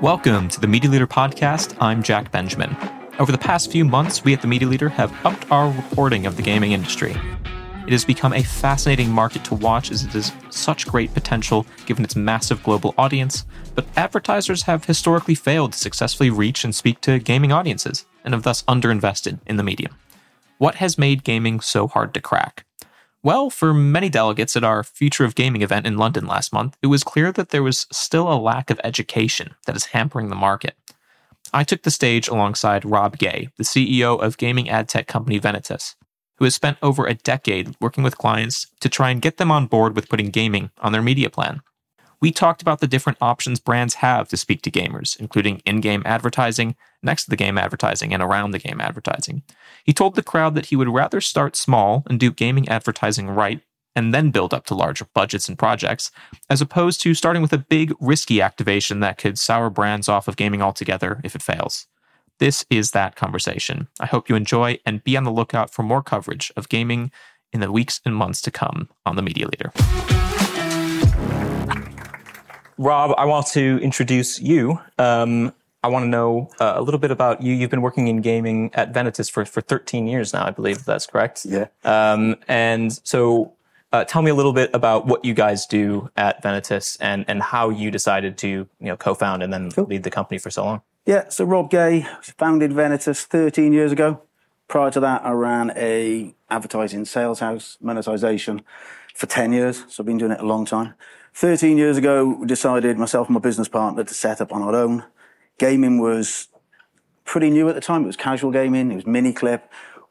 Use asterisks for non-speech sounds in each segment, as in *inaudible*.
Welcome to the Media Leader Podcast. I'm Jack Benjamin. Over the past few months, we at the Media Leader have upped our reporting of the gaming industry. It has become a fascinating market to watch as it has such great potential given its massive global audience, but advertisers have historically failed to successfully reach and speak to gaming audiences and have thus underinvested in the medium. What has made gaming so hard to crack? Well, for many delegates at our Future of Gaming event in London last month, it was clear that there was still a lack of education that is hampering the market. I took the stage alongside Rob Gay, the CEO of gaming ad tech company Venatus, who has spent over a decade working with clients to try and get them on board with putting gaming on their media plan. We talked about the different options brands have to speak to gamers, including in game advertising, next to the game advertising, and around the game advertising. He told the crowd that he would rather start small and do gaming advertising right and then build up to larger budgets and projects, as opposed to starting with a big, risky activation that could sour brands off of gaming altogether if it fails. This is that conversation. I hope you enjoy and be on the lookout for more coverage of gaming in the weeks and months to come on the Media Leader. Rob, I want to introduce you. Um, I want to know uh, a little bit about you. You've been working in gaming at Venatus for, for 13 years now, I believe that's correct. Yeah. Um, and so uh, tell me a little bit about what you guys do at Venatus and, and how you decided to you know co-found and then lead the company for so long. Yeah, so Rob Gay founded Venatus 13 years ago. Prior to that, I ran a advertising sales house monetization for 10 years. So I've been doing it a long time. 13 years ago, we decided, myself and my business partner, to set up on our own. Gaming was pretty new at the time. It was casual gaming. It was Miniclip.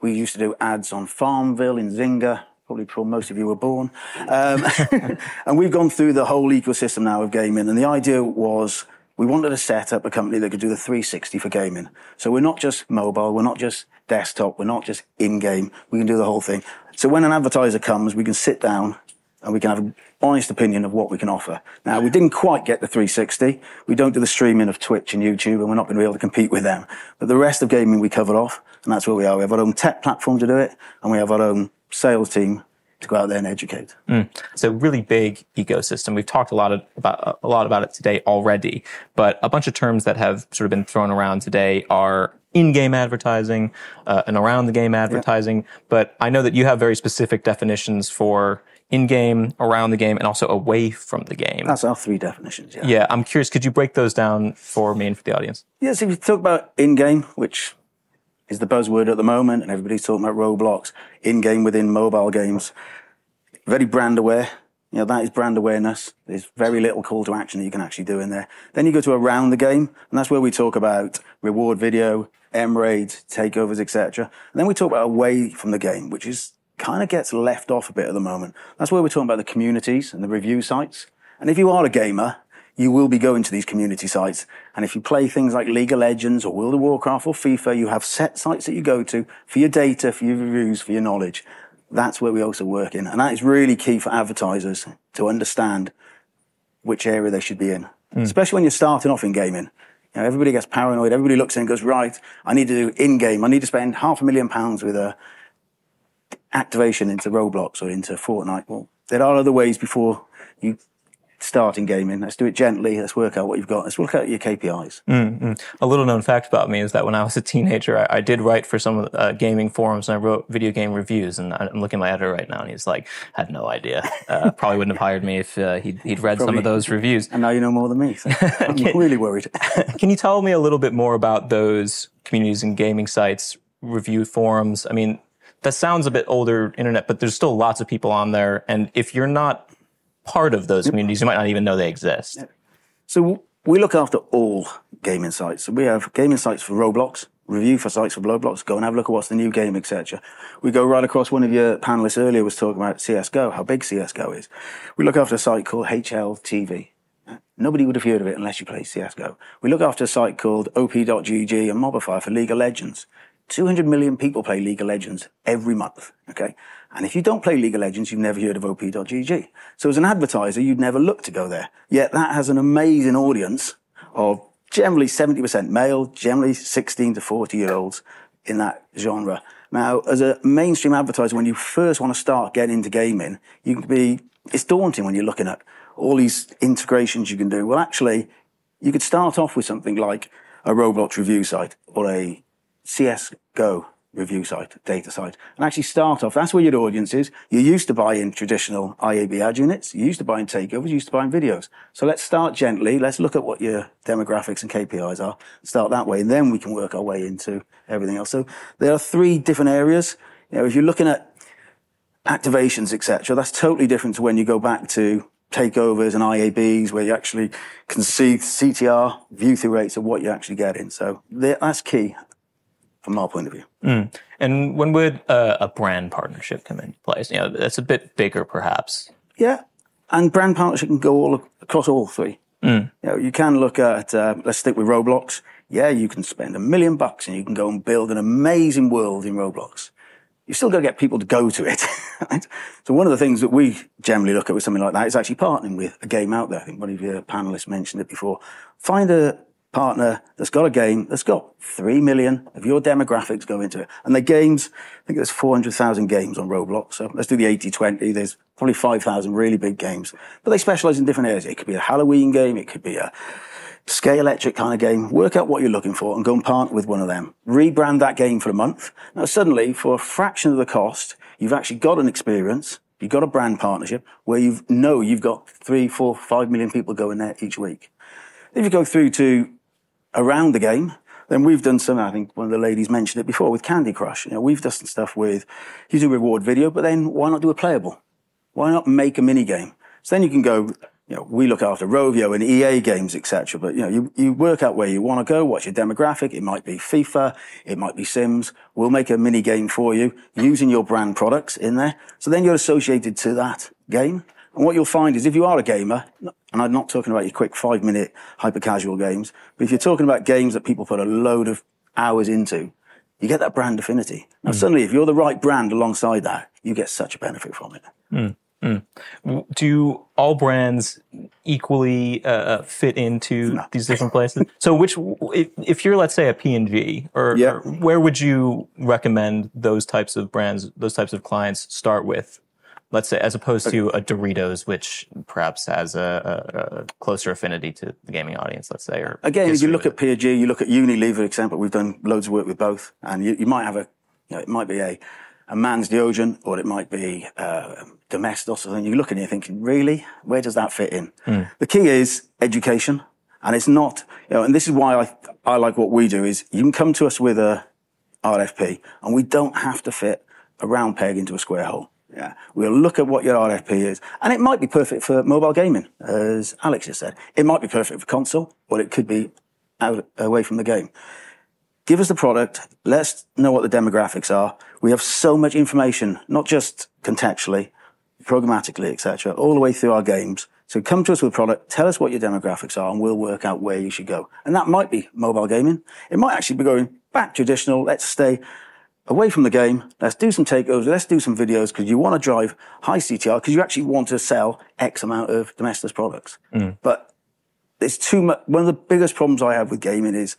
We used to do ads on Farmville in Zynga, probably before most of you were born. Um, *laughs* and we've gone through the whole ecosystem now of gaming. And the idea was we wanted to set up a company that could do the 360 for gaming. So we're not just mobile, we're not just desktop, we're not just in game, we can do the whole thing. So when an advertiser comes, we can sit down and we can have an honest opinion of what we can offer. Now, we didn't quite get the 360. We don't do the streaming of Twitch and YouTube, and we're not going to be able to compete with them. But the rest of gaming we cover off, and that's where we are. We have our own tech platform to do it, and we have our own sales team to go out there and educate. Mm. It's a really big ecosystem. We've talked a lot of, about a lot about it today already, but a bunch of terms that have sort of been thrown around today are in-game advertising uh, and around the game advertising. Yeah. But I know that you have very specific definitions for in-game, around the game, and also away from the game. That's our three definitions. Yeah. Yeah. I'm curious. Could you break those down for me and for the audience? Yes. if you talk about in-game, which is the buzzword at the moment, and everybody's talking about Roblox, in-game within mobile games. Very brand aware. You know, that is brand awareness. There's very little call to action that you can actually do in there. Then you go to around the game, and that's where we talk about reward video, MRAIDs, takeovers, etc. And then we talk about away from the game, which is kind of gets left off a bit at the moment. That's where we're talking about the communities and the review sites. And if you are a gamer, you will be going to these community sites. And if you play things like League of Legends or World of Warcraft or FIFA, you have set sites that you go to for your data, for your reviews, for your knowledge. That's where we also work in. And that is really key for advertisers to understand which area they should be in, mm. especially when you're starting off in gaming. You know, everybody gets paranoid. Everybody looks in and goes, right, I need to do in game. I need to spend half a million pounds with a activation into Roblox or into Fortnite. Well, there are other ways before you start in gaming. Let's do it gently. Let's work out what you've got. Let's work out your KPIs. Mm-hmm. A little known fact about me is that when I was a teenager, I, I did write for some uh, gaming forums and I wrote video game reviews. And I'm looking at my editor right now, and he's like, "Had no idea. Uh, *laughs* probably wouldn't have hired me if uh, he'd, he'd, read probably. some of those reviews." And now you know more than me. So *laughs* I'm can, really worried. *laughs* can you tell me a little bit more about those communities and gaming sites, review forums? I mean, that sounds a bit older internet, but there's still lots of people on there. And if you're not part of those communities. You might not even know they exist. So we look after all gaming sites. So we have gaming sites for Roblox, review for sites for Roblox, go and have a look at what's the new game, etc. We go right across. One of your panelists earlier was talking about CSGO, how big CSGO is. We look after a site called HLTV. Nobody would have heard of it unless you play CSGO. We look after a site called op.gg and Mobafire for League of Legends. 200 million people play League of Legends every month. Okay. And if you don't play League of Legends, you've never heard of op.gg. So as an advertiser, you'd never look to go there. Yet that has an amazing audience of generally 70% male, generally 16 to 40 year olds in that genre. Now, as a mainstream advertiser, when you first want to start getting into gaming, you can be, it's daunting when you're looking at all these integrations you can do. Well, actually, You could start off with something like a Roblox review site or a CSGO review site, data site, and actually start off. That's where your audience is. You used to buy in traditional IAB ad units. You used to buy in takeovers. You used to buy in videos. So let's start gently. Let's look at what your demographics and KPIs are. Start that way, and then we can work our way into everything else. So there are three different areas. You know, if you're looking at activations, etc., that's totally different to when you go back to takeovers and IABs where you actually can see CTR, view through rates of what you're actually getting. So that's key from our point of view. Mm. And when would uh, a brand partnership come into place? You know, that's a bit bigger, perhaps. Yeah, and brand partnership can go all across all three. Mm. You know, you can look at uh, let's stick with Roblox. Yeah, you can spend a million bucks and you can go and build an amazing world in Roblox. You still got to get people to go to it. *laughs* Right? So one of the things that we generally look at with something like that is actually partnering with a game out there. I think one of your panelists mentioned it before. Find a partner that's got a game that's got 3 million of your demographics go into it. And the games, I think there's 400,000 games on Roblox. So let's do the 80-20. There's probably 5,000 really big games, but they specialize in different areas. It could be a Halloween game. It could be a Scalextric kind of game. Work out what you're looking for and go and partner with one of them. Rebrand that game for a month. Now suddenly for a fraction of the cost, you've actually got an experience. You've got a brand partnership where you know you've got three, four, five million people going there each week. If you go through to around the game, then we've done some, I think one of the ladies mentioned it before with Candy Crush. You know, we've done some stuff with, you do reward video, but then why not do a playable? Why not make a mini game? So then you can go, you know, we look after Rovio and EA games, etc. But you know, you, you work out where you want to go, what's your demographic. It might be FIFA, it might be Sims. We'll make a mini game for you using your brand products in there. So then you're associated to that game. And what you'll find is if you are a gamer, and I'm not talking about your quick five minute hyper casual games, but if you're talking about games that people put a load of hours into, you get that brand affinity. Now, mm. suddenly, if you're the right brand alongside that, you get such a benefit from it. Mm. Mm. Do all brands equally uh, uh, fit into no. these different places? *laughs* so, which, if, if, you're, let's say, a P&G, or, or, where would you recommend those types of brands, those types of clients start with? Let's say, as opposed to a Doritos, which perhaps has a, a, closer affinity to the gaming audience, let's say. Or again, if you look at P&G, you look at Unilever, example, we've done loads of work with both, and you, you might have a, you know, it might be a, a man's deodorant, or it might be uh, Domestos, or something. You look it, you're thinking, really, where does that fit in? Mm. The key is education, and it's not, you know, and this is why I I like what we do is you can come to us with a RFP, and we don't have to fit a round peg into a square hole. Yeah. We'll look at what your RFP is. And it might be perfect for mobile gaming, as Alex just said. It might be perfect for console, or it could be out, away from the game. Give us the product. Let's know what the demographics are. We have so much information, not just contextually, programmatically, etc., all the way through our games. So come to us with a product, tell us what your demographics are, and we'll work out where you should go. And that might be mobile gaming. It might actually be going back traditional. Let's stay away from the game. Let's do some takeovers. Let's do some videos because you want to drive high CTR because you actually want to sell X amount of Domestos products. Mm. But it's too much. One of the biggest problems I have with gaming is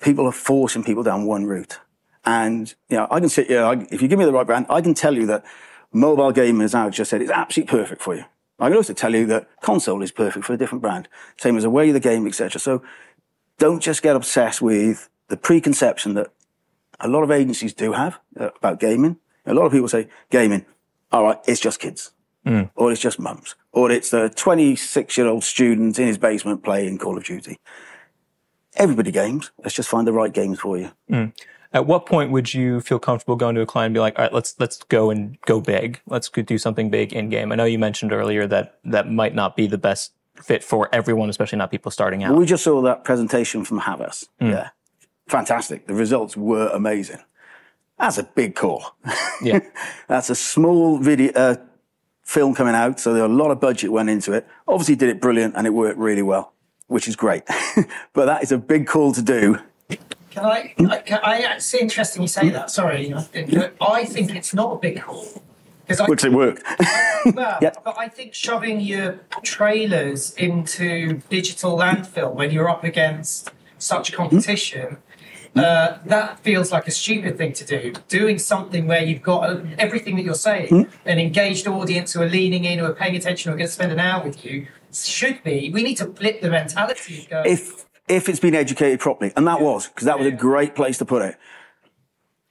people are forcing people down one route. And, you know, I can sit here, I, if you give me the right brand, I can tell you that mobile gaming, as Alex just said, is absolutely perfect for you. I can also tell you that console is perfect for a different brand. Same as the way the game, etc. So don't just get obsessed with the preconception that a lot of agencies do have uh, about gaming. A lot of people say gaming, all right, it's just kids. Mm. Or it's just mums. Or it's the 26 year old student in his basement playing Call of Duty. Everybody games. Let's just find the right games for you. Mm. At what point would you feel comfortable going to a client and be like, all right, let's, let's go and go big. Let's do something big in game. I know you mentioned earlier that that might not be the best fit for everyone, especially not people starting out. Well, we just saw that presentation from Havas. Mm. Yeah fantastic. The results were amazing. That's a big call. Yeah. *laughs* That's a small video, uh, film coming out. So there a lot of budget went into it. Obviously did it brilliant and it worked really well, which is great. *laughs* but that is a big call to do. Can I, can I, it's interesting you say that. Sorry. I think it's not a big call. Which it worked. *laughs* well, yeah. but I think shoving your trailers into digital landfill when you're up against such competition uh, that feels like a stupid thing to do. Doing something where you've got uh, everything that you're saying, mm. an engaged audience who are leaning in, who are paying attention, who are going to spend an hour with you, should be. We need to flip the mentality. Go, if if it's been educated properly, and that was because that was a great place to put it.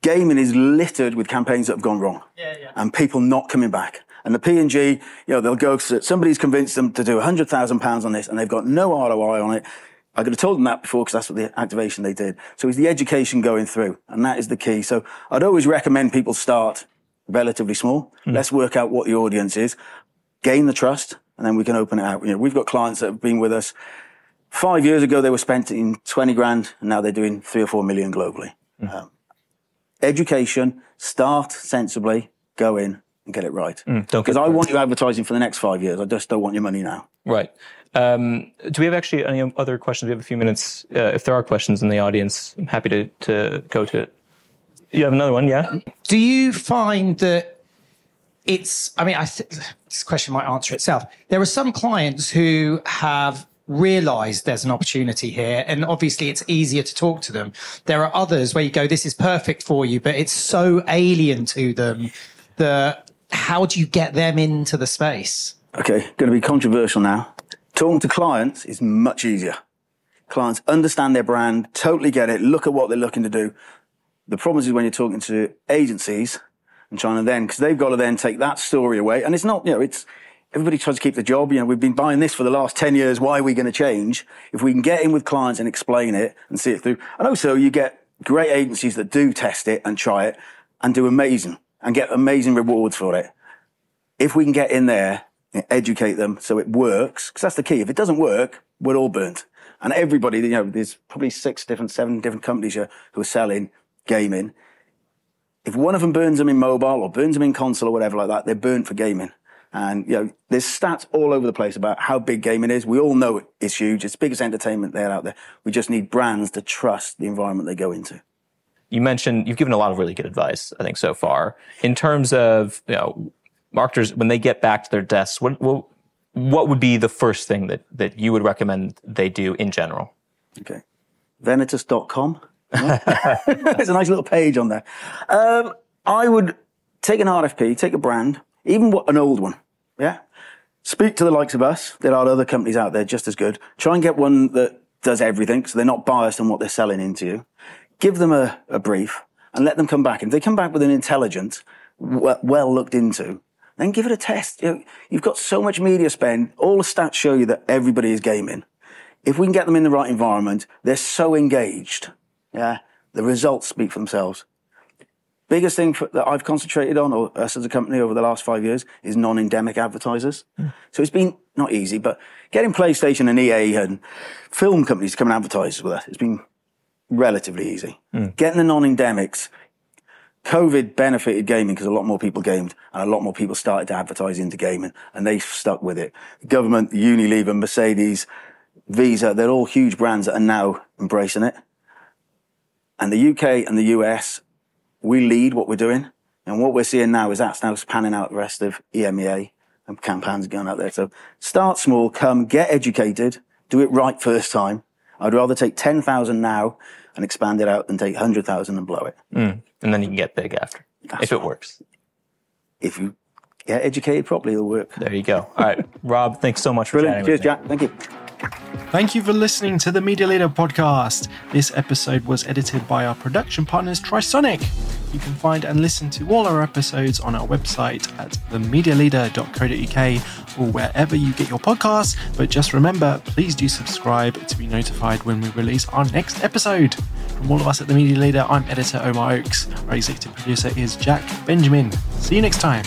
Gaming is littered with campaigns that have gone wrong, Yeah, yeah. and people not coming back. And the P and G, you know, they'll go. Somebody's convinced them to do hundred thousand pounds on this, and they've got no ROI on it. I could have told them that before because that's what the activation they did. So it's the education going through, and that is the key. So I'd always recommend people start relatively small. Let's work out what the audience is, gain the trust, and then we can open it out. You know, we've got clients that have been with us five years ago. They were spending 20 grand, and now they're doing three or four million globally. Um, education, start sensibly, go in and get it right. don't Because I want you advertising for the next five years. I just don't want your money now. Right. Um, do we have actually any other questions? We have a few minutes. Uh, if there are questions in the audience, I'm happy to, to go to it. You have another one, yeah? Do you find that it's, I mean, I th- this question might answer itself. There are some clients who have realized there's an opportunity here and obviously it's easier to talk to them. There are others where you go, this is perfect for you, but it's so alien to them that how do you get them into the space? Okay, going to be controversial now. Talking to clients is much easier. Clients understand their brand, totally get it, look at what they're looking to do. The problem is when you're talking to agencies and trying to then, because they've got to then take that story away. And it's not, you know, it's, everybody tries to keep the job. You know, we've been buying this for the last 10 years. Why are we going to change? If we can get in with clients and explain it and see it through. And also you get great agencies that do test it and try it and do amazing and get amazing rewards for it if we can get in there and educate them so it works, because that's the key. If it doesn't work, we're all burnt. And everybody, you know, there's probably six different, seven different companies here who are selling gaming. If one of them burns them in mobile or burns them in console or whatever like that, they're burnt for gaming. And, you know, there's stats all over the place about how big gaming is. We all know it's huge. It's the biggest entertainment there out there. We just need brands to trust the environment they go into. You mentioned you've given a lot of really good advice, I think, so far. In terms of, you know, marketers, when they get back to their desks, what, what, what would be the first thing that, that you would recommend they do in general? Okay. Venatus.com. *laughs* There's a nice little page on there. Um, I would take an RFP, take a brand, even an old one. Yeah. Speak to the likes of us. There are other companies out there just as good. Try and get one that does everything so they're not biased on what they're selling into you. Give them a, a brief and let them come back. And if they come back with an intelligent, well looked into, then give it a test. You know, you've got so much media spend. All the stats show you that everybody is gaming if we can get them in the right environment, they're so engaged. Yeah. The results speak for themselves. Biggest thing for, that I've concentrated on, or us as a company over the last five years, is non-endemic advertisers. Hmm. So it's been not easy, but getting PlayStation and EA and film companies to come and advertise with us, it's been relatively easy. Hmm. Getting the non-endemics, COVID benefited gaming because a lot more people gamed and a lot more people started to advertise into gaming and they stuck with it. The government, Unilever, Mercedes, Visa, they're all huge brands that are now embracing it. And the UK and the US, we lead what we're doing. And what we're seeing now is that's now panning out the rest of EMEA and campaigns going out there. So start small, come, get educated, do it right first time. I'd rather take 10,000 now and expand it out and take 100,000 and blow it. Mm. And then you can get big after, if it works. If you get educated properly, it'll work. There you go. All right. *laughs* Rob, thanks so much for Brilliant. chatting Cheers, with me. Jack. Thank you. Thank you for listening to the Media Leader podcast. This episode was edited by our production partners Trisonic. You can find and listen to all our episodes on our website at themedialeader.co.uk or wherever you get your podcasts. But just remember, please do subscribe to be notified when we release our next episode. From all of us at the Media Leader, I'm editor Omar Oakes. Our executive producer is Jack Benjamin. See you next time.